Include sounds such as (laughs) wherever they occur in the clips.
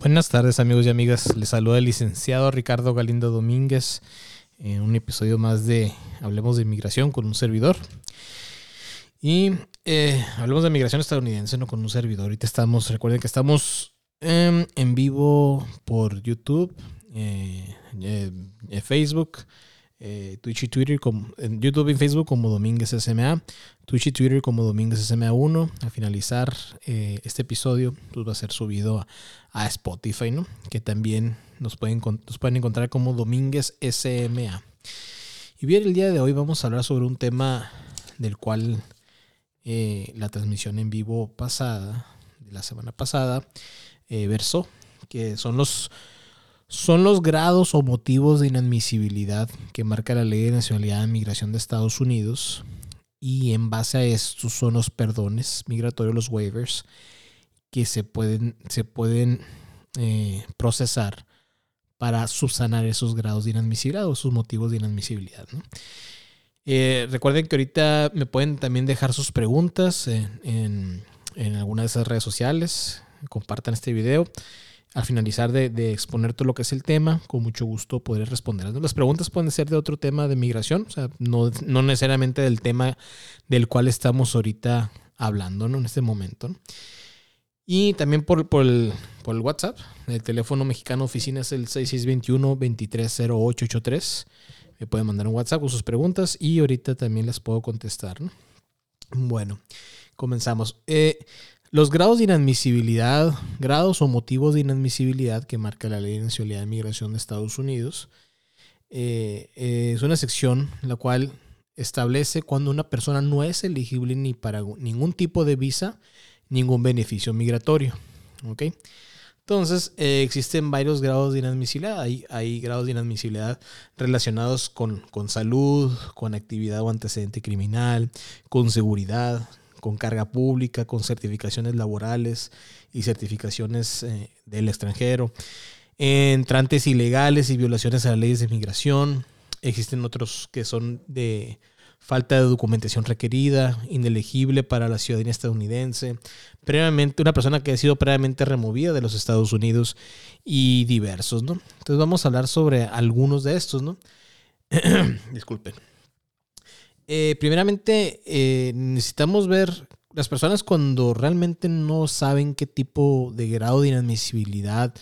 Buenas tardes amigos y amigas, les saluda el licenciado Ricardo Galindo Domínguez en un episodio más de Hablemos de Inmigración con un servidor. Y eh, hablemos de migración estadounidense, no con un servidor. Ahorita estamos, recuerden que estamos em, en vivo por YouTube, eh, eh, Facebook, eh, Twitch y Twitter, como, en YouTube y Facebook como Domínguez SMA, Twitch y Twitter como Domínguez SMA1. Al finalizar eh, este episodio, pues va a ser subido a, Spotify, ¿no? Que también nos pueden, nos pueden encontrar como Domínguez SMA. Y bien, el día de hoy vamos a hablar sobre un tema del cual eh, la transmisión en vivo pasada, de la semana pasada, versó, que son los son los grados o motivos de inadmisibilidad que marca la Ley de Nacionalidad y Migración de Estados Unidos. Y en base a estos son los perdones migratorios, los waivers, que se pueden, se pueden eh, procesar para subsanar esos grados de inadmisibilidad o esos motivos de inadmisibilidad. Eh, recuerden que ahorita me pueden también dejar sus preguntas en, en, en alguna de esas redes sociales. Compartan este video al finalizar de, exponer todo lo que es el tema, con mucho gusto podré responder. Las preguntas pueden ser de otro tema de migración, o sea, no, necesariamente del tema del cual estamos ahorita hablando ¿no? en este momento. Y también por, el, WhatsApp, el teléfono mexicano oficina es el 6621-230883. Me pueden mandar un WhatsApp con sus preguntas y ahorita también les puedo contestar. Bueno, comenzamos. Eh, los grados de inadmisibilidad, grados o motivos de inadmisibilidad que marca la Ley de Nacionalidad de Migración de Estados Unidos, eh, eh, es una sección la cual establece cuando una persona no es elegible ni para ningún tipo de visa, ningún beneficio migratorio. Entonces, eh, existen varios grados de inadmisibilidad. Hay, grados de inadmisibilidad relacionados con, con salud, con actividad o antecedente criminal, con seguridad, con carga pública, con certificaciones laborales y certificaciones eh, del extranjero, entrantes ilegales y violaciones a las leyes de migración. Existen otros que son de falta de documentación requerida, inelegible para la ciudadanía estadounidense, previamente una persona que ha sido previamente removida de los Estados Unidos y diversos, ¿no? Entonces vamos a hablar sobre algunos de estos, ¿no? (clears throat) Disculpen. Eh, primeramente, eh, necesitamos ver las personas cuando realmente no saben qué tipo de grado de inadmisibilidad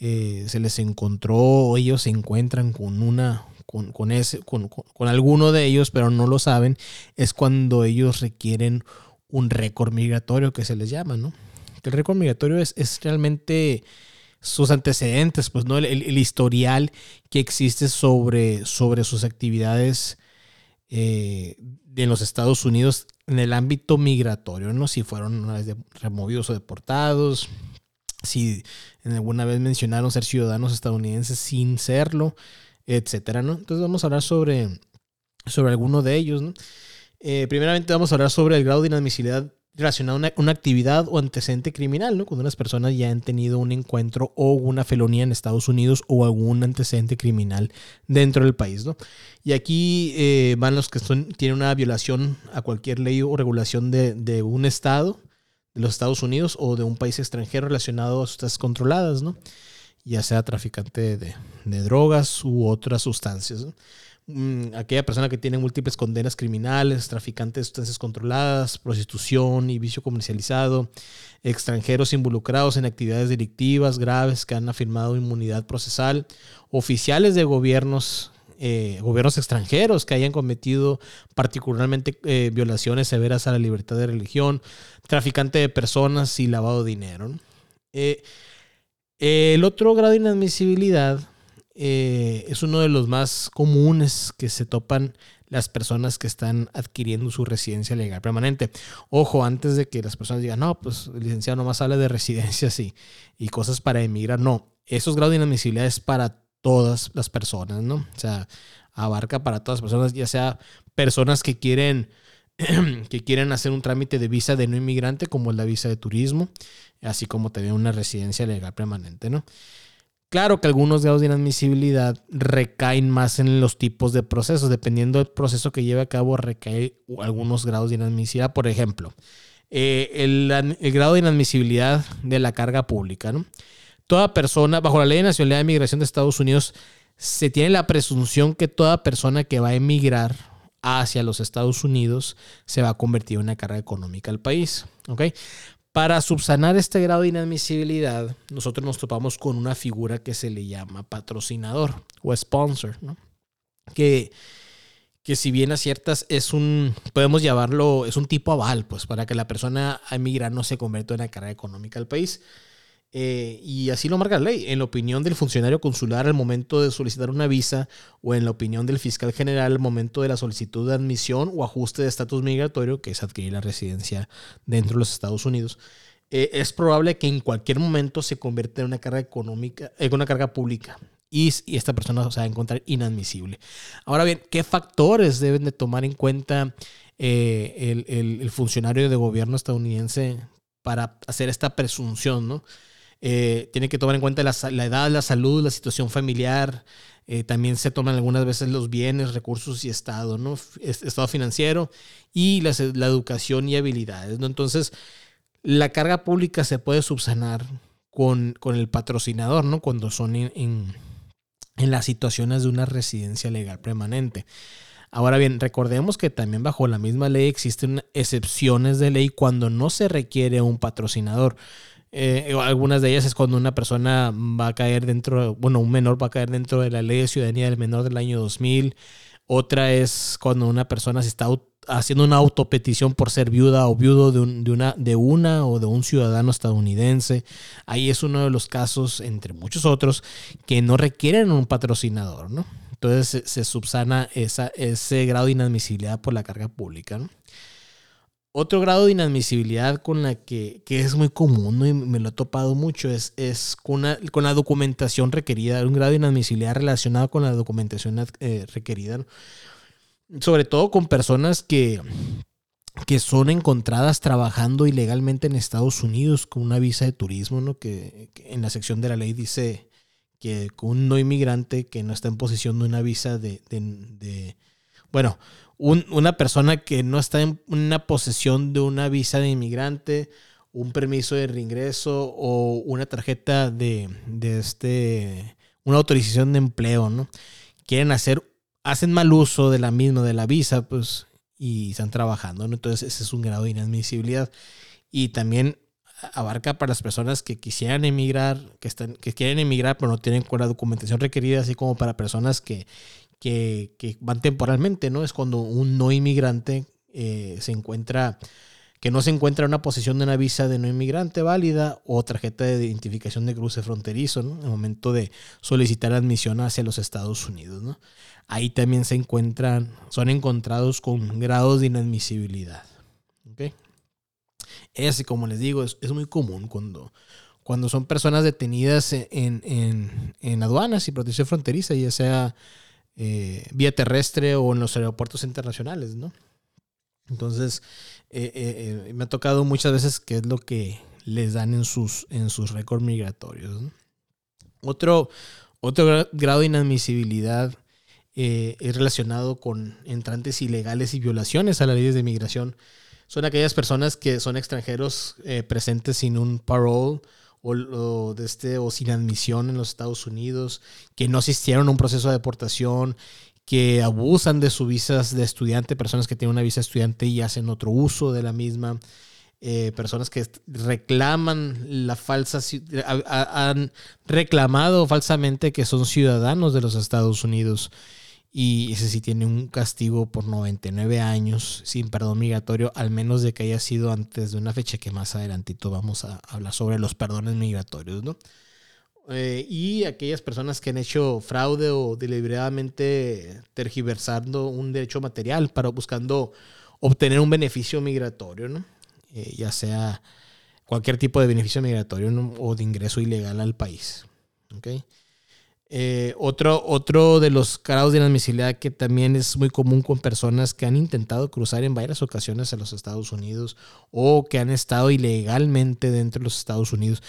eh, se les encontró o ellos se encuentran con una con, ese, con, alguno de ellos, pero no lo saben, es cuando ellos requieren un récord migratorio que se les llama, ¿no? El récord migratorio es, realmente sus antecedentes, pues, ¿no? El, historial que existe sobre, sobre sus actividades eh, en los Estados Unidos en el ámbito migratorio, ¿no? Si fueron una vez removidos o deportados, si alguna vez mencionaron ser ciudadanos estadounidenses sin serlo, etcétera, ¿no? Entonces vamos a hablar sobre, sobre alguno de ellos, ¿no? Eh, primeramente vamos a hablar sobre el grado de inadmisibilidad relacionado a una, actividad o antecedente criminal, ¿no? Cuando unas personas ya han tenido un encuentro o una felonía en Estados Unidos o algún antecedente criminal dentro del país, ¿no? Y aquí eh, van los que tienen una violación a cualquier ley o regulación de, un estado, de los Estados Unidos o de un país extranjero relacionado a sustancias controladas, ¿no? Ya sea traficante de, de drogas u otras sustancias. Mm, aquella persona que tiene múltiples condenas criminales, traficantes de sustancias controladas, prostitución y vicio comercializado, extranjeros involucrados en actividades delictivas graves que han afirmado inmunidad procesal, oficiales de gobiernos eh, gobiernos extranjeros que hayan cometido particularmente eh, violaciones severas a la libertad de religión, traficante de personas y lavado de dinero. Eh, el otro grado de inadmisibilidad eh, es uno de los más comunes que se topan las personas que están adquiriendo su residencia legal permanente. Ojo, antes de que las personas digan, no, pues el licenciado nomás habla de (laughs) residencias y, y cosas para emigrar. No, esos grados de inadmisibilidad es para todas las personas, ¿no? O sea, abarca para todas las personas, ya sea personas que quieren (clears throat) que quieren hacer un trámite de visa de no inmigrante como la visa de turismo, así como también una residencia legal permanente, ¿no? Claro que algunos grados de inadmisibilidad recaen más en los tipos de procesos. Dependiendo del proceso que lleve a cabo, recae algunos grados de inadmisibilidad. Por ejemplo, eh, el, grado de inadmisibilidad de la carga pública. toda persona, bajo la ley de nacionalidad de migración de Estados Unidos, se tiene la presunción que toda persona que va a emigrar hacia los Estados Unidos se va a convertir en una carga económica al país. ¿ok? Para subsanar este grado de inadmisibilidad, nosotros nos topamos con una figura que se le llama patrocinador o sponsor, ¿no? que, que si bien a ciertas es un, podemos llamarlo, es un tipo aval, pues para que la persona a emigrar no se convierta en una carga económica al país. Eh, y así lo marca la ley. En la opinión del funcionario consular al momento de solicitar una visa o en la opinión del fiscal general al momento de la solicitud de admisión o ajuste de estatus migratorio, que es adquirir la residencia dentro de los Estados Unidos, eh, es probable que en cualquier momento se convierta en una carga económica, en una carga pública. Y, esta persona se va a encontrar inadmisible. Ahora bien, ¿qué factores deben de tomar en cuenta eh, el, el, el funcionario de gobierno estadounidense para hacer esta presunción, ¿no? Eh, tiene que tomar en cuenta la, edad, la salud, la situación familiar. Eh, también se toman algunas veces los bienes, recursos y estado, ¿no? Estado financiero y la, educación y habilidades, ¿no? Entonces, la carga pública se puede subsanar con, el patrocinador, ¿no? Cuando son en, en las situaciones de una residencia legal permanente. Ahora bien, recordemos que también bajo la misma ley existen excepciones de ley cuando no se requiere un patrocinador. Eh, algunas de ellas es cuando una persona va a caer dentro, bueno, un menor va a caer dentro de la ley de ciudadanía del menor del año 2000. Otra es cuando una persona se está haciendo una autopetición por ser viuda o viudo de, una, de una o de un ciudadano estadounidense. Ahí es uno de los casos, entre muchos otros, que no requieren un patrocinador, ¿no? Entonces se, subsana esa, ese grado de inadmisibilidad por la carga pública, ¿no? Otro grado de inadmisibilidad con la que, es muy común y me lo he topado mucho es, es con, con, la documentación requerida, un grado de inadmisibilidad relacionado con la documentación eh, requerida, sobre todo con personas que, que son encontradas trabajando ilegalmente en Estados Unidos con una visa de turismo, ¿no? que, en la sección de la ley dice que un no inmigrante que no está en posesión de una visa de, de bueno, una persona que no está en una posesión de una visa de inmigrante, un permiso de reingreso o una tarjeta de, este, una autorización de empleo, ¿no? Quieren hacer, hacen mal uso de la misma, de la visa, pues, y están trabajando, ¿no? Entonces ese es un grado de inadmisibilidad. Y también abarca para las personas que quisieran emigrar, que, están, que quieren emigrar pero no tienen la documentación requerida, así como para personas que que, van temporalmente, ¿no? Es cuando un no inmigrante eh, se encuentra, que no se encuentra en una posición de una visa de no inmigrante válida o tarjeta de identificación de cruce fronterizo, ¿no? En el momento de solicitar admisión hacia los Estados Unidos, ¿no? Ahí también se encuentran, son encontrados con grados de inadmisibilidad, ¿ok? Ese, como les digo, es, muy común cuando, cuando son personas detenidas en, en, en aduanas y protección fronteriza, ya sea eh, vía terrestre o en los aeropuertos internacionales, ¿no? Entonces, eh, eh, me ha tocado muchas veces qué es lo que les dan en sus, en sus récords migratorios. Otro, otro grado de inadmisibilidad es relacionado con entrantes ilegales y violaciones a las leyes de migración. Son aquellas personas que son extranjeros presentes sin un parole o, de este, o sin admisión en los Estados Unidos, que no asistieron a un proceso de deportación, que abusan de sus visas de estudiante, personas que tienen una visa estudiante y hacen otro uso de la misma, eh, personas que reclaman la falsa, han reclamado falsamente que son ciudadanos de los Estados Unidos y ese sí tiene un castigo por 99 años sin perdón migratorio, al menos de que haya sido antes de una fecha que más adelantito vamos a hablar sobre los perdones migratorios, ¿no? Eh, y aquellas personas que han hecho fraude o deliberadamente tergiversando un derecho material para buscando obtener un beneficio migratorio, ¿no? Eh, ya sea cualquier tipo de beneficio migratorio o de ingreso ilegal al país. ¿okay? Eh, otro, otro de los grados de inadmisibilidad que también es muy común con personas que han intentado cruzar en varias ocasiones a los Estados Unidos o que han estado ilegalmente dentro de los Estados Unidos.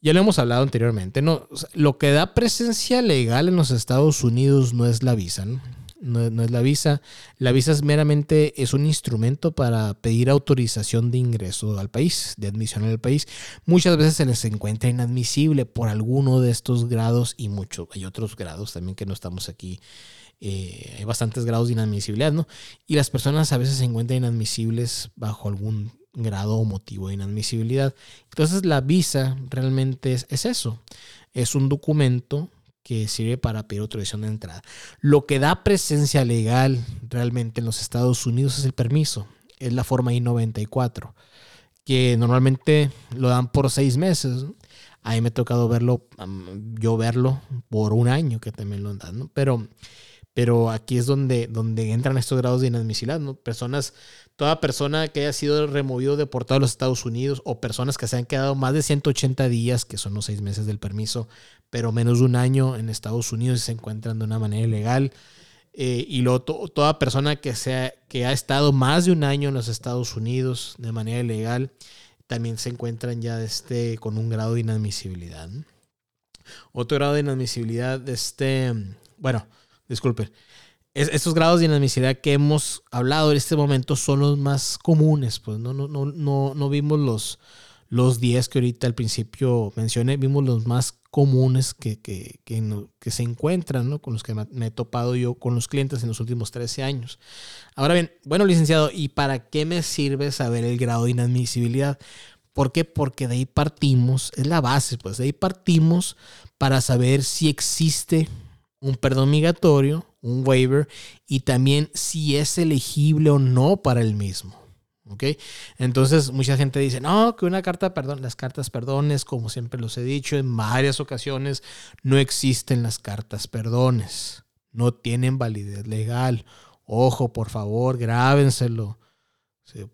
Ya lo hemos hablado anteriormente, ¿no? lo que da presencia legal en los Estados Unidos no es la visa, no, es la visa. La visa es meramente es un instrumento para pedir autorización de ingreso al país, de admisión al país. Muchas veces se les encuentra inadmisible por alguno de estos grados y muchos, hay otros grados también que no estamos aquí. Eh, hay bastantes grados de inadmisibilidad, ¿no? Y las personas a veces se encuentran inadmisibles bajo algún grado o motivo de inadmisibilidad. Entonces la visa realmente es eso, es un documento que sirve para pedir autorización de entrada. Lo que da presencia legal realmente en los Estados Unidos es el permiso, es la forma I-94, que normalmente lo dan por seis meses. A mí me ha tocado verlo, yo verlo por un año que también lo dan, ¿no? Pero, pero aquí es donde, donde entran estos grados de inadmisibilidad, ¿no? Personas, toda persona que haya sido removido, deportado a los Estados Unidos o personas que se han quedado más de 180 días, que son los seis meses del permiso, pero menos de un año en Estados Unidos y se encuentran de una manera ilegal. Eh, y luego toda persona que, sea, que ha estado más de un año en los Estados Unidos de manera ilegal también se encuentran ya este, con un grado de inadmisibilidad. Otro grado de inadmisibilidad, este, bueno, disculpen, estos grados de inadmisibilidad que hemos hablado en este momento son los más comunes, pues no, no, no, no, no vimos los, los 10 que ahorita al principio mencioné, vimos los más comunes que, que, que, se encuentran, ¿no? con los que me he topado yo con los clientes en los últimos 13 años. Ahora bien, bueno, licenciado, ¿y para qué me sirve saber el grado de inadmisibilidad? ¿Por qué? Porque de ahí partimos, es la base, pues de ahí partimos para saber si existe un perdón migratorio, un waiver, y también si es elegible o no para el mismo. ¿Ok? Entonces mucha gente dice, no, que una carta perdón, las cartas perdones, como siempre los he dicho en varias ocasiones, no existen las cartas perdones, no tienen validez legal. Ojo, por favor, grábenselo.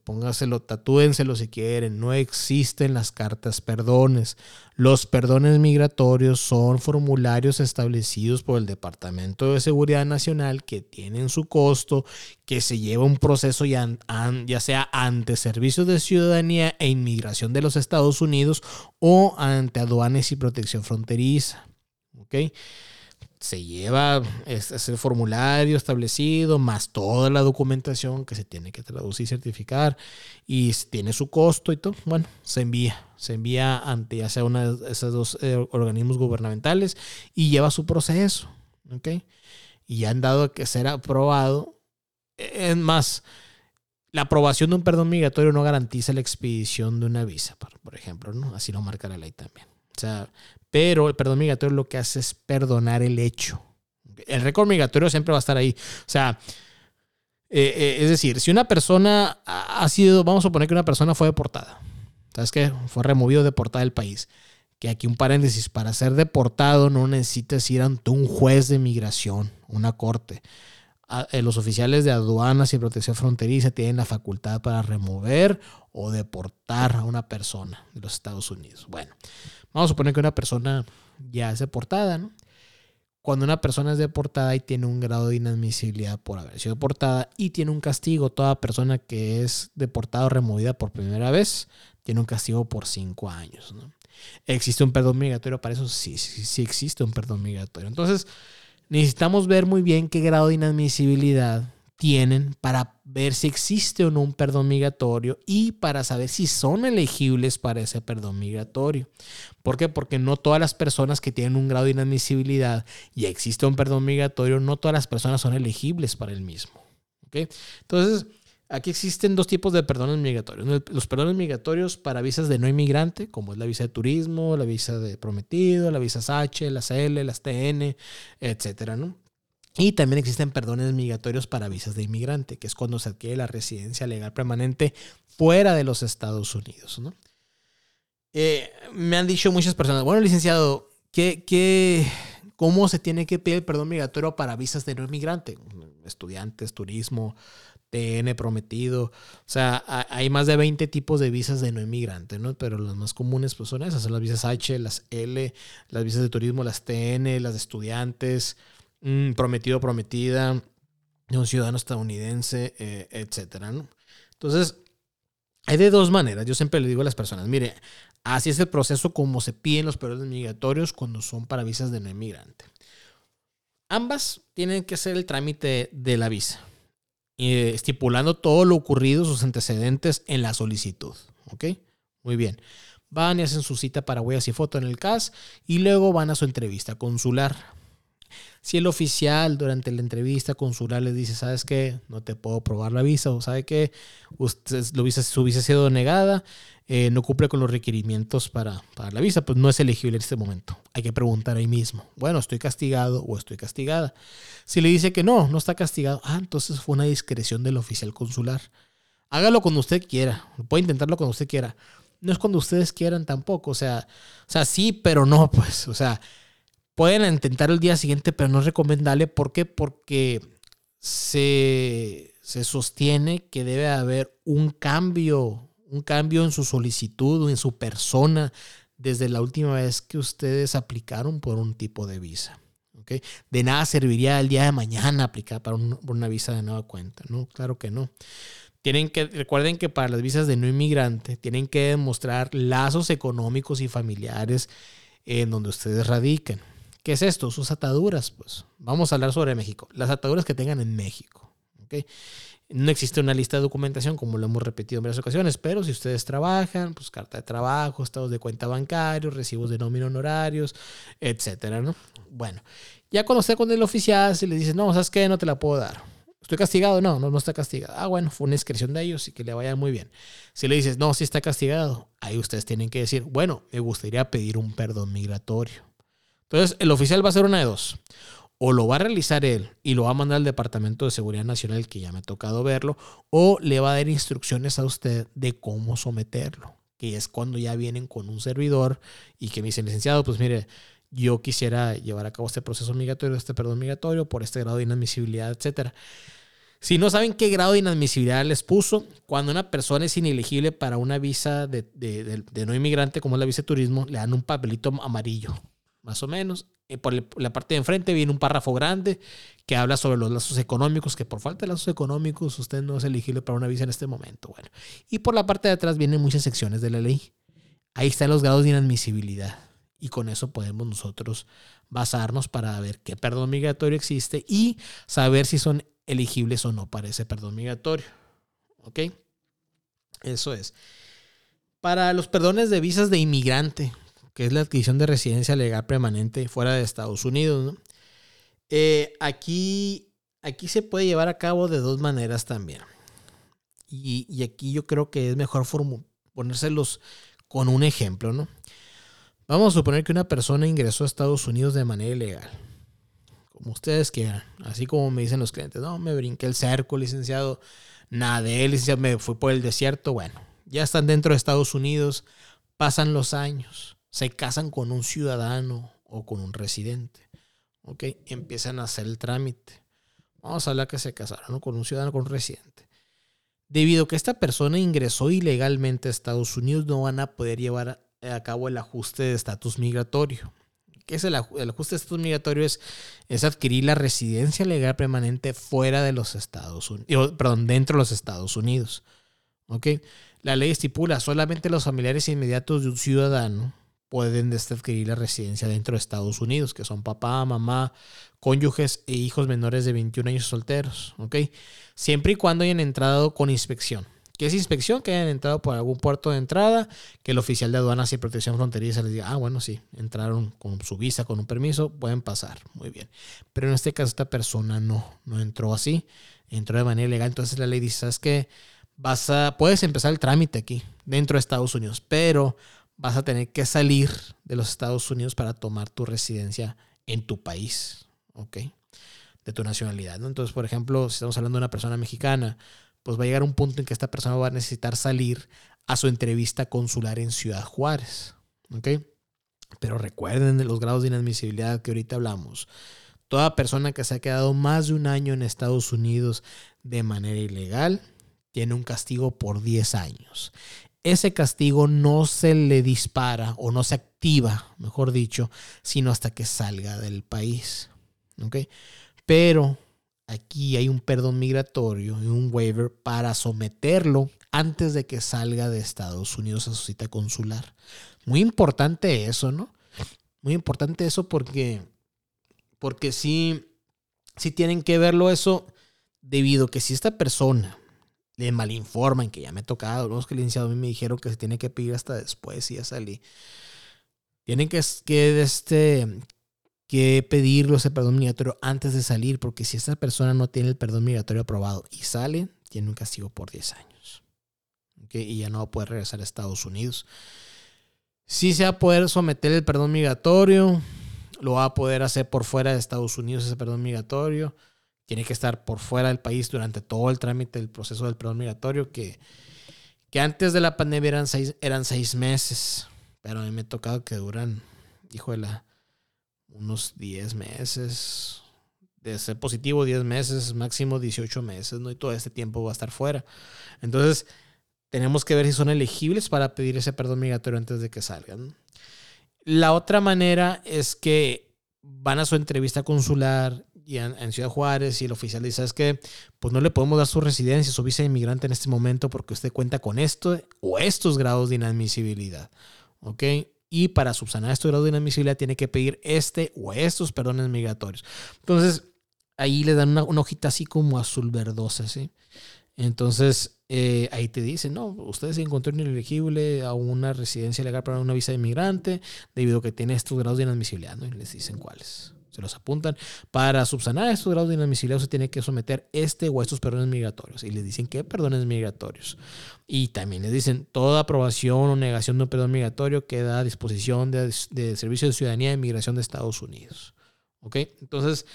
Póngaselo, tatúenselo si quieren. No existen las cartas perdones. Los perdones migratorios son formularios establecidos por el Departamento de Seguridad Nacional que tienen su costo, que se lleva un proceso ya, ya sea ante servicios de ciudadanía e inmigración de los Estados Unidos o ante aduanes y protección fronteriza. ¿Ok? Se lleva ese formulario establecido, más toda la documentación que se tiene que traducir y certificar, y tiene su costo y todo. Bueno, se envía, se envía ante ya sea una de esos dos eh, organismos gubernamentales y lleva su proceso. Y ya han dado que ser aprobado. Es más, la aprobación de un perdón migratorio no garantiza la expedición de una visa, por, por ejemplo, ¿no? Así lo marca la ley también. O sea, pero el perdón migratorio lo que hace es perdonar el hecho. El récord migratorio siempre va a estar ahí. O sea, eh, eh, es decir, si una persona ha sido, vamos a suponer que una persona fue deportada, ¿sabes qué? Fue removido, deportada del país. Que aquí un paréntesis, para ser deportado no necesitas ir ante un juez de migración, una corte. Eh, los oficiales de aduanas y protección fronteriza tienen la facultad para remover o deportar a una persona de los Estados Unidos. Bueno, Vamos a suponer que una persona ya es deportada, ¿no? Cuando una persona es deportada y tiene un grado de inadmisibilidad por haber sido deportada y tiene un castigo, toda persona que es deportada o removida por primera vez tiene un castigo por cinco años. ¿Existe un perdón migratorio para eso? Sí, sí, sí existe un perdón migratorio. Entonces, necesitamos ver muy bien qué grado de inadmisibilidad tienen para ver si existe o no un perdón migratorio y para saber si son elegibles para ese perdón migratorio. ¿Por qué? Porque no todas las personas que tienen un grado de inadmisibilidad y existe un perdón migratorio, no todas las personas son elegibles para el mismo. Entonces, aquí existen dos tipos de perdones migratorios. Los perdones migratorios para visas de no inmigrante, como es la visa de turismo, la visa de prometido, la visa H, las L, las TN, etcétera, ¿no? Y también existen perdones migratorios para visas de inmigrante, que es cuando se adquiere la residencia legal permanente fuera de los Estados Unidos. ¿no? Eh, me han dicho muchas personas, bueno, licenciado, ¿qué, qué, cómo se tiene que pedir el perdón migratorio para visas de no inmigrante? Estudiantes, turismo, TN prometido. O sea, hay más de 20 tipos de visas de no inmigrante, ¿no? Pero las más comunes pues, son esas, son las visas H, las L, las visas de turismo, las TN, las de estudiantes, prometido, prometida, de un ciudadano estadounidense, eh, etcétera. Entonces, hay de dos maneras. Yo siempre le digo a las personas, mire, así es el proceso como se piden los periodos migratorios cuando son para visas de no inmigrante. Ambas tienen que hacer el trámite de la visa, eh, estipulando todo lo ocurrido, sus antecedentes en la solicitud. ¿Ok? Muy bien. Van y hacen su cita para huellas y foto en el CAS y luego van a su entrevista consular. Si el oficial durante la entrevista consular le dice, ¿sabes qué? No te puedo probar la visa o ¿sabe qué? Usted, lo visa, su visa ha sido negada, eh, no cumple con los requerimientos para, para la visa, pues no es elegible en este momento. Hay que preguntar ahí mismo, bueno, ¿estoy castigado o estoy castigada? Si le dice que no, no está castigado, ah, entonces fue una discreción del oficial consular. Hágalo cuando usted quiera, puede intentarlo cuando usted quiera. No es cuando ustedes quieran tampoco, o sea, o sea, sí, pero no, pues, o sea, Pueden intentar el día siguiente, pero no es recomendable. ¿Por qué? Porque se, se sostiene que debe haber un cambio, un cambio en su solicitud o en su persona desde la última vez que ustedes aplicaron por un tipo de visa. ¿okay? De nada serviría el día de mañana aplicar para una visa de nueva cuenta, ¿no? Claro que no. Tienen que, recuerden que para las visas de no inmigrante tienen que demostrar lazos económicos y familiares en donde ustedes radiquen. ¿Qué es esto? Sus ataduras, pues. Vamos a hablar sobre México. Las ataduras que tengan en México. No existe una lista de documentación, como lo hemos repetido en varias ocasiones, pero si ustedes trabajan, pues carta de trabajo, estados de cuenta bancarios, recibos de nómina honorarios, etcétera, ¿no? Bueno, ya cuando esté con el oficial, si le dice, no, ¿sabes qué? No te la puedo dar. ¿Estoy castigado? No, no, no está castigado. Ah, bueno, fue una inscripción de ellos y que le vaya muy bien. Si le dices, no, sí está castigado, ahí ustedes tienen que decir, bueno, me gustaría pedir un perdón migratorio. Entonces, el oficial va a hacer una de dos. O lo va a realizar él y lo va a mandar al Departamento de Seguridad Nacional, que ya me ha tocado verlo, o le va a dar instrucciones a usted de cómo someterlo, que es cuando ya vienen con un servidor y que me dicen, licenciado, pues mire, yo quisiera llevar a cabo este proceso migratorio, este perdón migratorio, por este grado de inadmisibilidad, etcétera. Si no saben qué grado de inadmisibilidad les puso, cuando una persona es inelegible para una visa de, de no inmigrante, como es la visa de turismo, le dan un papelito amarillo más o menos. Eh, por la parte de enfrente viene un párrafo grande que habla sobre los lazos económicos, que por falta de lazos económicos usted no es elegible para una visa en este momento. Bueno, y por la parte de atrás vienen muchas secciones de la ley. Ahí están los grados de inadmisibilidad. Y con eso podemos nosotros basarnos para ver qué perdón migratorio existe y saber si son elegibles o no para ese perdón migratorio. ¿Ok? Eso es. Para los perdones de visas de inmigrante, que es la adquisición de residencia legal permanente fuera de Estados Unidos. Eh, aquí, aquí se puede llevar a cabo de dos maneras también. Y, aquí yo creo que es mejor ponérselos con un ejemplo, ¿no? Vamos a suponer que una persona ingresó a Estados Unidos de manera ilegal. Como ustedes quieran. Así como me dicen los clientes, no, me brinqué el cerco, licenciado. Él, licenciado, me fui por el desierto. Bueno, ya están dentro de Estados Unidos, pasan los años se casan con un ciudadano o con un residente. ¿Ok? Empiezan a hacer el trámite. Vamos a hablar que se casaron con un ciudadano con un residente. Debido a que esta persona ingresó ilegalmente a Estados Unidos, no van a poder llevar a cabo el ajuste de estatus migratorio. ¿Qué es el, ajuste de estatus migratorio? Es, es adquirir la residencia legal permanente fuera de los Estados Unidos, perdón, dentro de los Estados Unidos. ¿Ok? La ley estipula solamente los familiares inmediatos de un ciudadano pueden adquirir la residencia dentro de Estados Unidos, que son papá, mamá, cónyuges e hijos menores de 21 años solteros, ¿ok? Siempre y cuando hayan entrado con inspección. ¿Qué es inspección? Que hayan entrado por algún puerto de entrada, que el oficial de aduanas y protección fronteriza les diga, ah, bueno, sí, entraron con su visa, con un permiso, pueden pasar, muy bien. Pero en este caso esta persona no, no entró así, entró de manera ilegal, entonces la ley dice, ¿sabes qué? Vas a, puedes empezar el trámite aquí, dentro de Estados Unidos, pero vas a tener que salir de los Estados Unidos para tomar tu residencia en tu país, ¿ok? De tu nacionalidad, ¿no? Entonces, por ejemplo, si estamos hablando de una persona mexicana, pues va a llegar un punto en que esta persona va a necesitar salir a su entrevista consular en Ciudad Juárez, ¿ok? Pero recuerden los grados de inadmisibilidad que ahorita hablamos. Toda persona que se ha quedado más de un año en Estados Unidos de manera ilegal tiene un castigo por 10 años ese castigo no se le dispara o no se activa, mejor dicho, sino hasta que salga del país. Pero aquí hay un perdón migratorio y un waiver para someterlo antes de que salga de Estados Unidos a su cita consular. Muy importante eso, ¿no? Muy importante eso porque, porque sí, tienen que verlo eso, debido a que si esta persona le malinforman, que ya me ha tocado, los que licenciado a mí me dijeron que se tiene que pedir hasta después y ya salí. Tienen que, que, este, que pedirlo ese perdón migratorio antes de salir, porque si esta persona no tiene el perdón migratorio aprobado y sale, tiene un castigo por 10 años. Y ya no va a poder regresar a Estados Unidos. Si se va a poder someter el perdón migratorio, lo va a poder hacer por fuera de Estados Unidos ese perdón migratorio. Tiene que estar por fuera del país durante todo el trámite del proceso del perdón migratorio, que, que antes de la pandemia eran seis, eran seis meses. Pero a mí me ha tocado que duran, hijo unos 10 meses. De ser positivo 10 meses, máximo 18 meses, ¿no? Y todo este tiempo va a estar fuera. Entonces, tenemos que ver si son elegibles para pedir ese perdón migratorio antes de que salgan. La otra manera es que van a su entrevista consular y en, Ciudad Juárez y el oficial dice, ¿sabes qué? Pues no le podemos dar su residencia, su visa de inmigrante en este momento porque usted cuenta con esto o estos grados de inadmisibilidad. ¿Ok? Y para subsanar estos grados de inadmisibilidad tiene que pedir este o estos perdones migratorios. Entonces, ahí le dan una, hojita así como azul verdosa, ¿sí? Entonces, eh, ahí te dicen, no, ustedes se encontraron inelegible a una residencia legal para una visa de inmigrante debido a que tiene estos grados de inadmisibilidad, ¿no? Y les dicen cuáles. Se los apuntan. Para subsanar estos grados de inadmisibilidad se tiene que someter este o estos perdones migratorios. Y les dicen qué perdones migratorios. Y también les dicen toda aprobación o negación de un perdón migratorio queda a disposición de, de Servicio de Ciudadanía e Inmigración de Estados Unidos. ¿Ok? Entonces,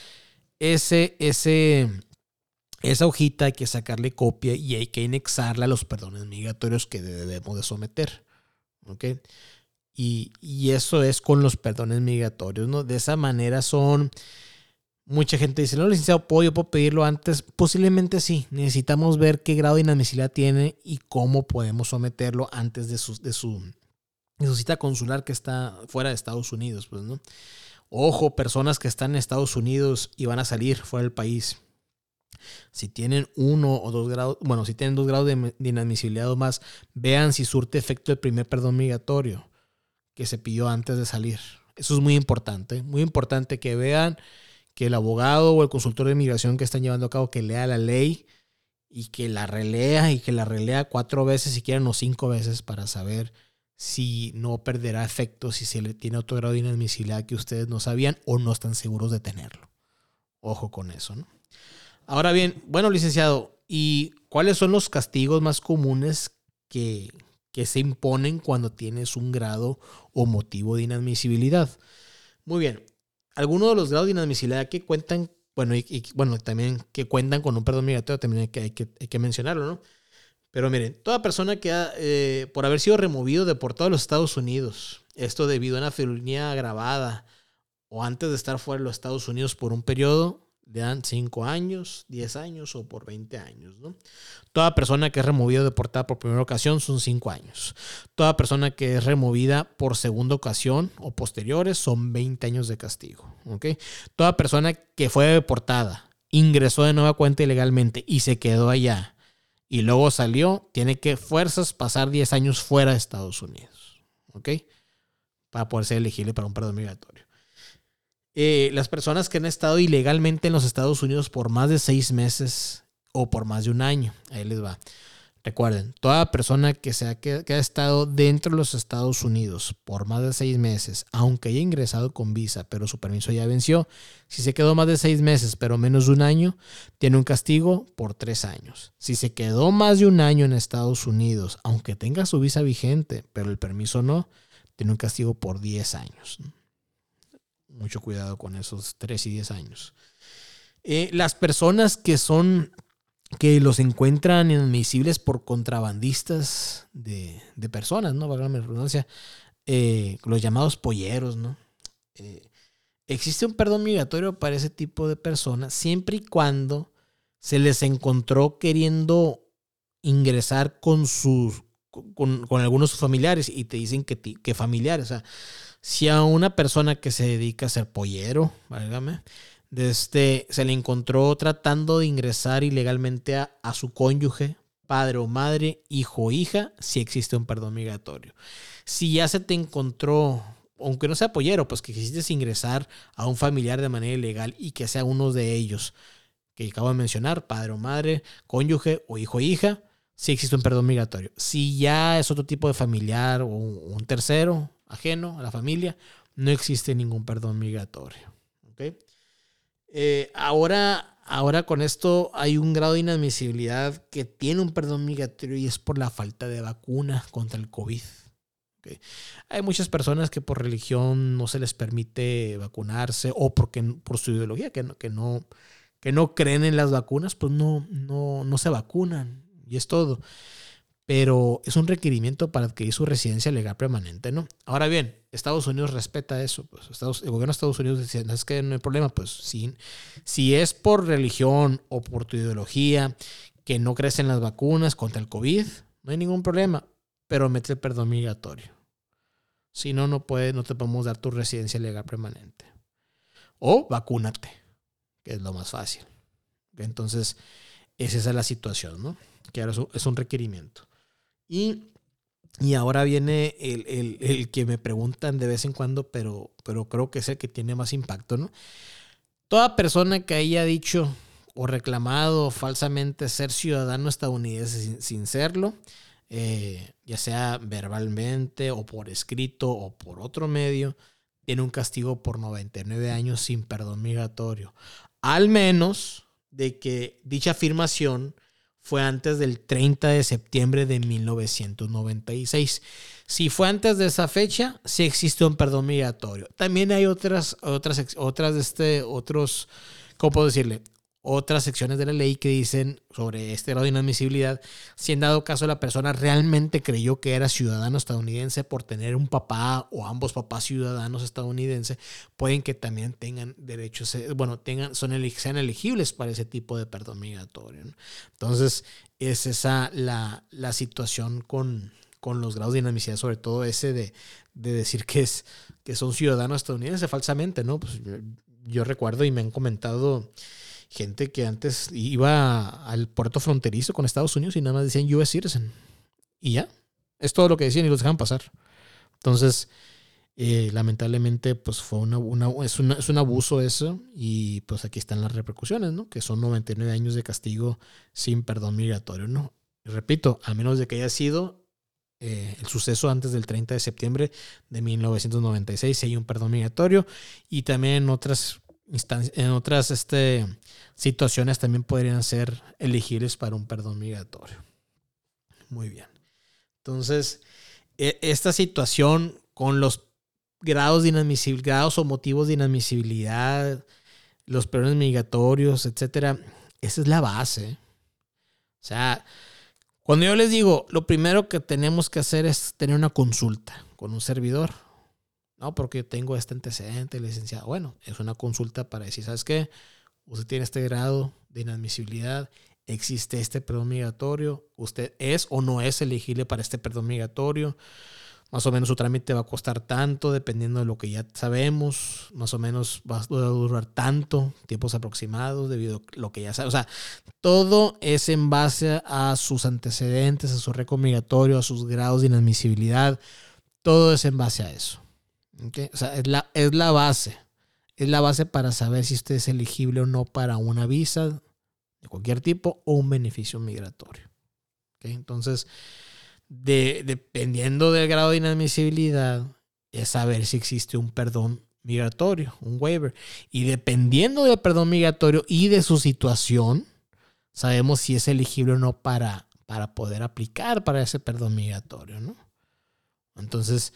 ese, ese, esa hojita hay que sacarle copia y hay que anexarla a los perdones migratorios que debemos de someter. ¿Ok? Y, eso es con los perdones migratorios, ¿no? De esa manera son... Mucha gente dice, no, licenciado, ¿puedo, yo puedo pedirlo antes? Posiblemente sí. Necesitamos ver qué grado de inadmisibilidad tiene y cómo podemos someterlo antes de su, de su, de cita consular que está fuera de Estados Unidos, pues, ¿no? Ojo, personas que están en Estados Unidos y van a salir fuera del país si tienen uno o dos grados, bueno, si tienen dos grados de, inadmisibilidad o más, vean si surte efecto el primer perdón migratorio que se pidió antes de salir. Eso es muy importante, muy importante que vean que el abogado o el consultor de inmigración que están llevando a cabo que lea la ley y que la relea y que la relea cuatro veces si quieren o cinco veces para saber si no perderá efecto, si se le tiene otro grado de inadmisibilidad que ustedes no sabían o no están seguros de tenerlo. Ojo con eso. Ahora bien, bueno, licenciado, ¿y cuáles son los castigos más comunes que, se imponen cuando tienes un grado o motivo de inadmisibilidad? Muy bien, algunos de los grados de inadmisibilidad que cuentan, bueno, y, bueno, también que cuentan con un perdón migratorio, también hay que, hay que, hay que mencionarlo, ¿no? Pero miren, toda persona que ha, eh, por haber sido removido, deportado a los Estados Unidos, esto debido a una felonía agravada o antes de estar fuera de los Estados Unidos por un periodo le dan 5 años, 10 años o por 20 años. ¿no? Toda persona que es removida o deportada por primera ocasión son 5 años. Toda persona que es removida por segunda ocasión o posteriores son 20 años de castigo. Toda persona que fue deportada, ingresó de nueva cuenta ilegalmente y se quedó allá y luego salió, tiene que fuerzas pasar 10 años fuera de Estados Unidos. Para poder ser elegible para un perdón migratorio. Eh, las personas que han estado ilegalmente en los Estados Unidos por más de seis meses o por más de un año. Ahí les va. Recuerden, toda persona que, sea, que, ha estado dentro de los Estados Unidos por más de seis meses, aunque haya ingresado con visa, pero su permiso ya venció, si se quedó más de seis meses, pero menos de un año, tiene un castigo por tres años. Si se quedó más de un año en Estados Unidos, aunque tenga su visa vigente, pero el permiso no, tiene un castigo por diez años mucho cuidado con esos 3 y 10 años. Eh, las personas que son, que los encuentran inadmisibles por contrabandistas de, personas, ¿no? Valga la redundancia, eh, los llamados polleros, ¿no? Eh, existe un perdón migratorio para ese tipo de personas siempre y cuando se les encontró queriendo ingresar con sus con, algunos familiares y te dicen que, que familiares, o sea, si a una persona que se dedica a ser pollero, válgame, este, se le encontró tratando de ingresar ilegalmente a, su cónyuge, padre o madre, hijo o hija, si existe un perdón migratorio. Si ya se te encontró aunque no sea pollero, pues que quisiste ingresar a un familiar de manera ilegal y que sea uno de ellos que acabo de mencionar, padre o madre, cónyuge o hijo o hija, sí existe un perdón migratorio. Si ya es otro tipo de familiar o un tercero ajeno a la familia, no existe ningún perdón migratorio. Eh, ahora, ahora con esto hay un grado de inadmisibilidad que tiene un perdón migratorio y es por la falta de vacuna contra el COVID. Hay muchas personas que por religión no se les permite vacunarse o porque por su ideología que que no, que no creen en las vacunas, pues no, no, no se vacunan y es todo. Pero es un requerimiento para adquirir su residencia legal permanente, ¿no? Ahora bien, Estados Unidos respeta eso. Pues el gobierno de Estados Unidos dice, no es que no hay problema, pues si, si es por religión o por tu ideología que no crees en las vacunas contra el COVID, no hay ningún problema, pero mete el perdón migratorio. Si no, no, puede, no te podemos dar tu residencia legal permanente. O vacúnate que es lo más fácil. Entonces, esa es la situación, ¿no? Que ahora es un requerimiento. Y, y ahora viene el, el, el, que me preguntan de vez en cuando, pero, pero creo que es el que tiene más impacto, ¿no? Toda persona que haya dicho o reclamado falsamente ser ciudadano estadounidense sin, serlo, eh, ya sea verbalmente o por escrito o por otro medio, tiene un castigo por 99 años sin perdón migratorio al menos de que dicha afirmación fue antes del 30 de septiembre de 1996. Si fue antes de esa fecha, sí existe un perdón migratorio. También hay otras, otras, otras, este, otros, ¿cómo puedo decirle? Otras secciones de la ley que dicen sobre este grado de inadmisibilidad, si en dado caso la persona realmente creyó que era ciudadano estadounidense por tener un papá o ambos papás ciudadanos estadounidenses, pueden que también tengan derechos, eh, bueno, tengan, son, sean elegibles para ese tipo de perdón migratorio. Entonces, es esa la, la situación con, con los grados de inadmisibilidad, sobre todo ese de, de decir que, es, que son ciudadanos estadounidenses falsamente, ¿no? Pues yo recuerdo y me han comentado gente que antes iba al puerto fronterizo con Estados Unidos y nada más decían US citizen. Y ya, es todo lo que decían y los dejaban pasar. Entonces, eh, lamentablemente, pues fue una, es, es, un abuso eso y pues aquí están las repercusiones, ¿no? Que son 99 años de castigo sin perdón migratorio, ¿no? Y repito, a menos de que haya sido eh, el suceso antes del 30 de septiembre de 1996, si hay un perdón migratorio y también otras en otras este, situaciones también podrían ser elegibles para un perdón migratorio. Muy bien. Entonces, e, esta situación con los grados de inadmisibilidad, grados o motivos de inadmisibilidad, los perdones migratorios, etcétera, esa es la base. O sea, cuando yo les digo, lo primero que tenemos que hacer es tener una consulta con un servidor no, porque tengo este antecedente, licenciado. Bueno, es una consulta para decir, ¿sabes qué? Usted tiene este grado de inadmisibilidad, existe este perdón migratorio, usted es o no es elegible para este perdón migratorio. Más o menos su trámite va a costar tanto, dependiendo de lo que ya sabemos. Más o menos va a durar tanto, tiempos aproximados, debido a lo que ya sabemos. O sea, todo es en base a sus antecedentes, a su récord migratorio, a sus grados de inadmisibilidad. Todo es en base a eso. O sea, es la, es la base. Es la base para saber si usted es elegible o no para una visa de cualquier tipo o un beneficio migratorio. Entonces, dependiendo del grado de inadmisibilidad, es saber si existe un perdón migratorio, un waiver. Y dependiendo del perdón migratorio y de su situación, sabemos si es elegible o no para, para poder aplicar para ese perdón migratorio. Entonces,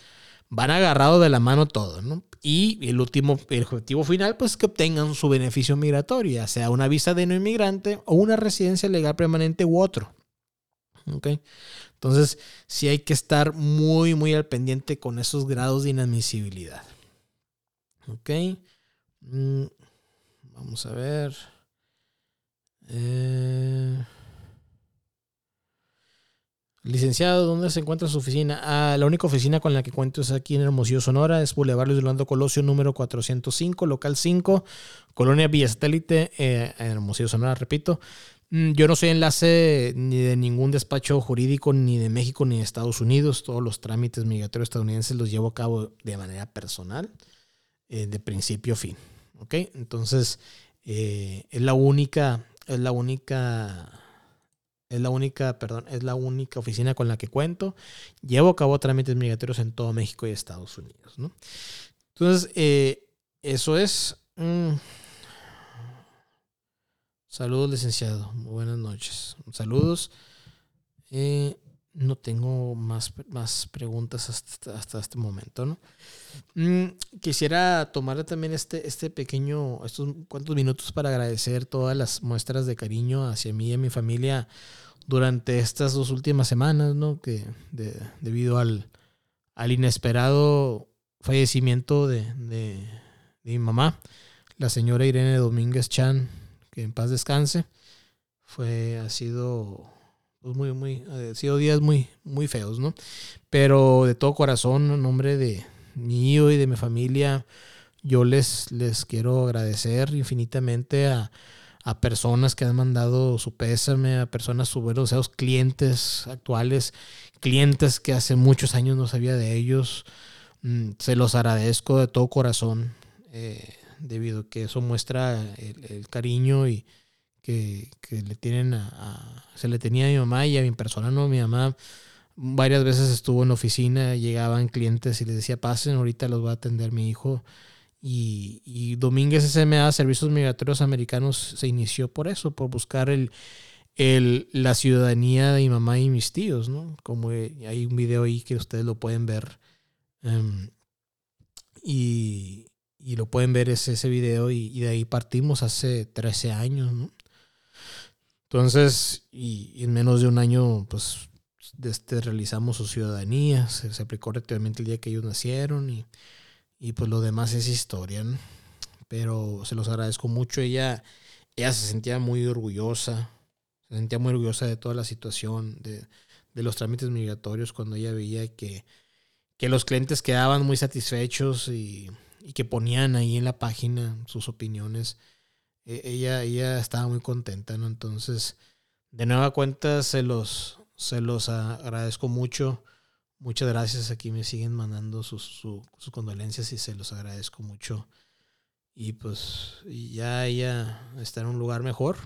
van agarrados de la mano todos, ¿no? Y el último, el objetivo final, pues que obtengan su beneficio migratorio, sea una visa de no inmigrante o una residencia legal permanente u otro. ¿Ok? Entonces, sí hay que estar muy, muy al pendiente con esos grados de inadmisibilidad. ¿Ok? Mm, vamos a ver. Eh... Licenciado, ¿dónde se encuentra su oficina? Ah, la única oficina con la que cuento es aquí en Hermosillo, Sonora. Es Boulevard Luis Orlando Colosio, número 405, local 5, Colonia Villa Satélite, eh, en Hermosillo, Sonora, repito. Mm, yo no soy enlace ni de ningún despacho jurídico, ni de México, ni de Estados Unidos. Todos los trámites migratorios estadounidenses los llevo a cabo de manera personal, eh, de principio a fin. ¿Ok? Entonces, eh, es la única, es la única, es la única, perdón, es la única oficina con la que cuento. Llevo a cabo trámites migratorios en todo México y Estados Unidos, ¿no? Entonces, eh, eso es. Mm, Saludos, licenciado. buenas noches. Saludos. Eh, no tengo más, más preguntas hasta, este momento, ¿no? Mm, quisiera tomar también este, este pequeño, estos cuantos minutos para agradecer todas las muestras de cariño hacia mí y a mi familia durante estas dos últimas semanas, ¿no? Que debido al, al, inesperado fallecimiento de, de mi mamá, la señora Irene Domínguez Chan, que en paz descanse. Fue, ha sido, pues muy, muy, ha sido días muy, muy feos, ¿no? Pero de todo corazón, en nombre de hijo y de mi familia, yo les, les quiero agradecer infinitamente a, a personas que han mandado su pésame, a personas, sus buenos deseos, clientes actuales, clientes que hace muchos años no sabía de ellos. Mm, se los agradezco de todo corazón. Eh, debido a que eso muestra el, cariño y que, le tienen a, se le tenía a mi mamá y a mi persona, no, mi mamá varias veces estuvo en oficina, llegaban clientes y les decía, pasen, ahorita los va a atender mi hijo. Y, y Domínguez SMA, Servicios Migratorios Americanos, se inició por eso, por buscar el, el, la ciudadanía de mi mamá y mis tíos, ¿no? Como hay un video ahí que ustedes lo pueden ver. Em, y, y lo pueden ver ese, ese video y, de ahí partimos hace 13 años, ¿no? Entonces, y, en menos de un año, pues, este, realizamos su ciudadanía, se, aplicó rectamente el día que ellos nacieron y, y pues lo demás es historia, ¿no? Pero se los agradezco mucho, ella, ella se sentía muy orgullosa, se sentía muy orgullosa de toda la situación, de, de los trámites migratorios, cuando ella veía que, que los clientes quedaban muy satisfechos y que ponían ahí en la página sus opiniones, ella, ella estaba muy contenta, ¿no? Entonces, de nueva cuenta, se los, se los agradezco mucho. Muchas gracias. Aquí me siguen mandando sus, sus condolencias y se los agradezco mucho. Y pues ya ella está en un lugar mejor.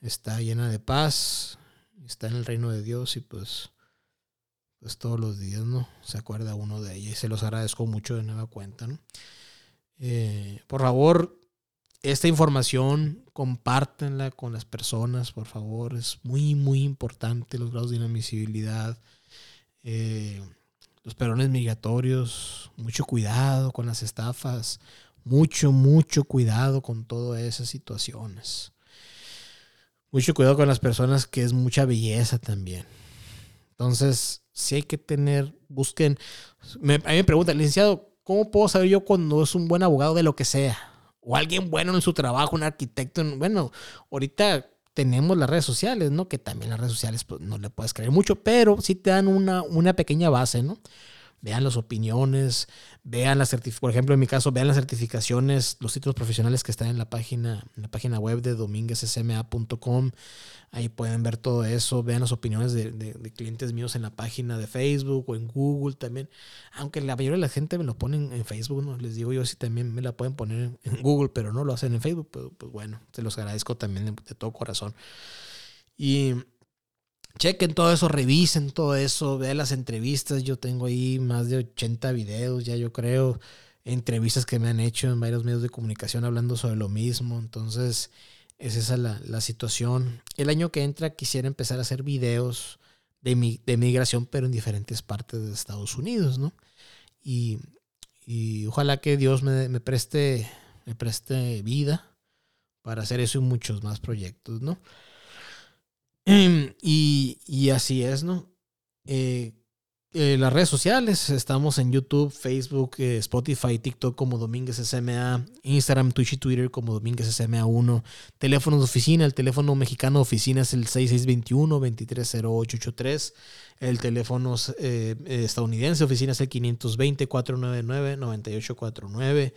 Está llena de paz. Está en el reino de Dios y pues pues todos los días, ¿no? Se acuerda uno de ella y se los agradezco mucho de nueva cuenta, ¿no? Eh, por favor, esta información compártenla con las personas, por favor. Es muy, muy importante los grados de inadmisibilidad. Eh, los perones migratorios, mucho cuidado con las estafas, mucho, mucho cuidado con todas esas situaciones. Mucho cuidado con las personas que es mucha belleza también. Entonces, si hay que tener, busquen. Me, a mí me preguntan, licenciado, ¿cómo puedo saber yo cuando es un buen abogado de lo que sea? O alguien bueno en su trabajo, un arquitecto. Bueno, ahorita tenemos las redes sociales, ¿no? Que también las redes sociales pues, no le puedes creer mucho, pero sí te dan una, una pequeña base, ¿no? Vean las opiniones, vean las por ejemplo, en mi caso, vean las certificaciones, los títulos profesionales que están en la página, en la página web de dominguezsma.com. Ahí pueden ver todo eso, vean las opiniones de, clientes míos en la página de Facebook o en Google también. Aunque la mayoría de la gente me lo ponen en Facebook. Les digo yo si también me la pueden poner en Google, pero no lo hacen en Facebook. Pues, pues bueno, se los agradezco también de, de todo corazón. Y chequen todo eso, revisen todo eso, vean las entrevistas. Yo tengo ahí más de 80 videos, ya yo creo, entrevistas que me han hecho en varios medios de comunicación hablando sobre lo mismo. Entonces, es esa la, la situación. El año que entra quisiera empezar a hacer videos de, mi, de migración, pero en diferentes partes de Estados Unidos, ¿no? Y, y ojalá que Dios me, me, preste, me preste vida para hacer eso y muchos más proyectos, ¿no? Em, y, así es, ¿no? Eh, eh, las redes sociales. Estamos en YouTube, Facebook, eh, Spotify, TikTok como Domínguez SMA, Instagram, Twitch y Twitter como Domínguez SMA1. Teléfonos de oficina, el teléfono mexicano de oficina es el 6621-230883. El teléfono eh, estadounidense de oficina es el 520-499-9849.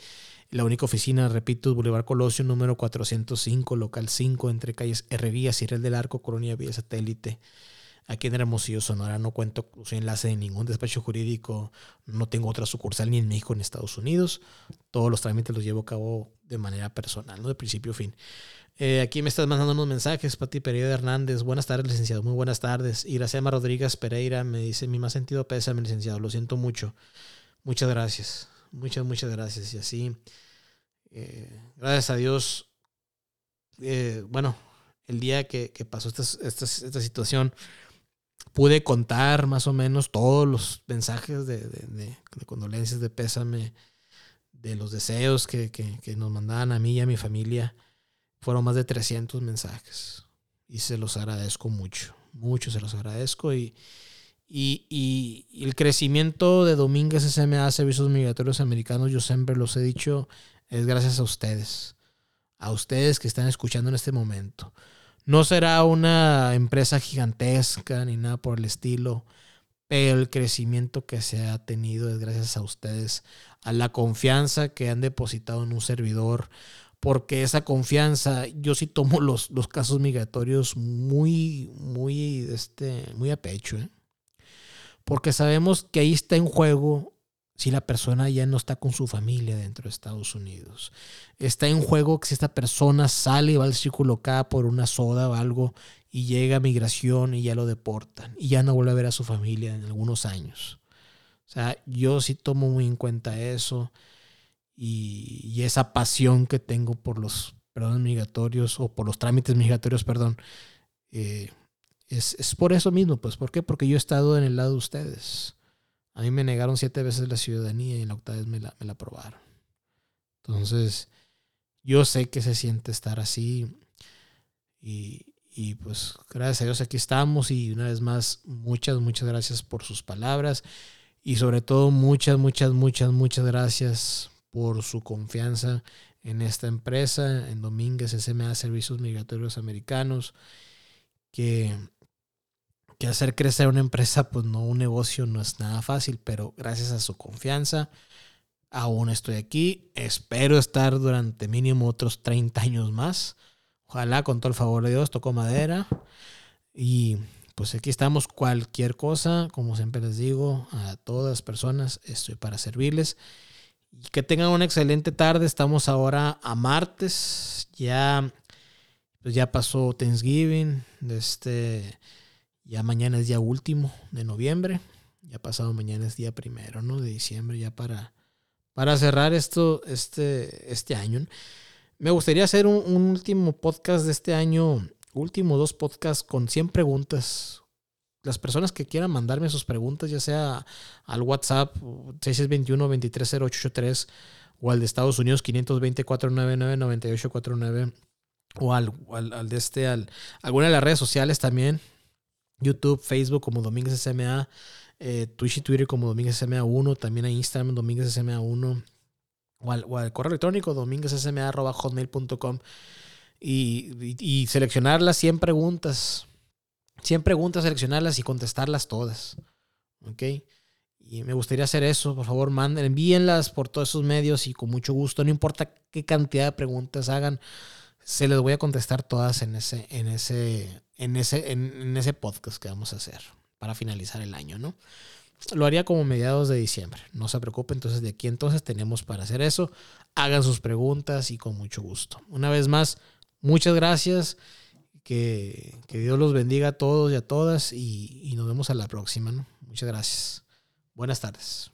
La única oficina, repito, Boulevard Colosio, número 405, local 5, entre calles Herrería, Cirel del Arco, Colonia Vía Satélite. Aquí en Hermosillo, Sonora, no cuento, soy enlace de ningún despacho jurídico, no tengo otra sucursal ni en México ni en Estados Unidos. Todos los trámites los llevo a cabo de manera personal. De principio a fin. Eh, aquí me estás mandando unos mensajes, Pati Pereira Hernández. Buenas tardes, licenciado. Muy buenas tardes. Iracema Rodríguez Pereira me dice: Mi más sentido pésame, licenciado. Lo siento mucho. Muchas gracias. Muchas, muchas gracias. Y así, eh, gracias a Dios, eh, bueno, el día que, pasó esta, esta, esta situación, pude contar más o menos todos los mensajes de, de, condolencias, de pésame, de los deseos que, nos mandaban a mí y a mi familia. Fueron más de 300 mensajes. Y se los agradezco mucho. Mucho se los agradezco. Y, y, el crecimiento de Domínguez SMA, Servicios Migratorios Americanos, yo siempre los he dicho, es gracias a ustedes. A ustedes que están escuchando en este momento. No será una empresa gigantesca ni nada por el estilo, pero el crecimiento que se ha tenido es gracias a ustedes, a la confianza que han depositado en un servidor, porque esa confianza, yo sí tomo los, los casos migratorios muy, muy, este, muy a pecho, ¿eh? Porque sabemos que ahí está en juego si la persona ya no está con su familia dentro de Estados Unidos. Está en juego que si esta persona sale y va al círculo K por una soda o algo y llega a migración y ya lo deportan y ya no vuelve a ver a su familia en algunos años. O sea, yo sí tomo muy en cuenta eso y, esa pasión que tengo por los perdón, migratorios o por los trámites migratorios, perdón. Eh, es, es por eso mismo, pues, ¿por qué? Porque yo he estado en el lado de ustedes a mí me negaron siete veces la ciudadanía y en la octava vez me la, me la aprobaron. Entonces, yo sé que se siente estar así. Y, y, pues gracias a Dios aquí estamos. Y una vez más, muchas, muchas gracias por sus palabras. Y sobre todo, muchas, muchas, muchas, muchas gracias por su confianza en esta empresa, en Domínguez SMA Servicios Migratorios Americanos, que que hacer crecer una empresa, pues no, un negocio no es nada fácil, pero gracias a su confianza, aún estoy aquí. Espero estar durante mínimo otros 30 años más. Ojalá, con todo el favor de Dios, toco madera. Y pues aquí estamos, cualquier cosa, como siempre les digo, a todas las personas, estoy para servirles. Y que tengan una excelente tarde. Estamos ahora a martes. Ya, pues ya pasó Thanksgiving. Este ya mañana es día último de noviembre. Ya pasado mañana es día primero, ¿no? De diciembre, ya para, para cerrar esto, este, este año. Me gustaría hacer un, último podcast de este año, último dos podcasts con 100 preguntas. Las personas que quieran mandarme sus preguntas, ya sea al WhatsApp 6621-230883 o al de Estados Unidos 520-499-9849 o al, al, al, de este, al, alguna de las redes sociales también. YouTube, Facebook como Domínguez SMA, eh, Twitch y Twitter como Domínguez SMA1, también a Instagram Domínguez SMA1 o al, o al correo electrónico domínguezsma.hotmail.com y, y, y seleccionar las 100 preguntas. 100 preguntas, seleccionarlas y contestarlas todas. ¿Ok? Y me gustaría hacer eso. Por favor, manden, envíenlas por todos esos medios y con mucho gusto. No importa qué cantidad de preguntas hagan, se les voy a contestar todas en ese, en ese, en ese, en, ese podcast que vamos a hacer para finalizar el año, ¿no? Lo haría como mediados de diciembre. No se preocupen, entonces de aquí entonces tenemos para hacer eso. Hagan sus preguntas y con mucho gusto. Una vez más, muchas gracias. Que, Dios los bendiga a todos y a todas y, y nos vemos a la próxima. ¿no? Muchas gracias. Buenas tardes.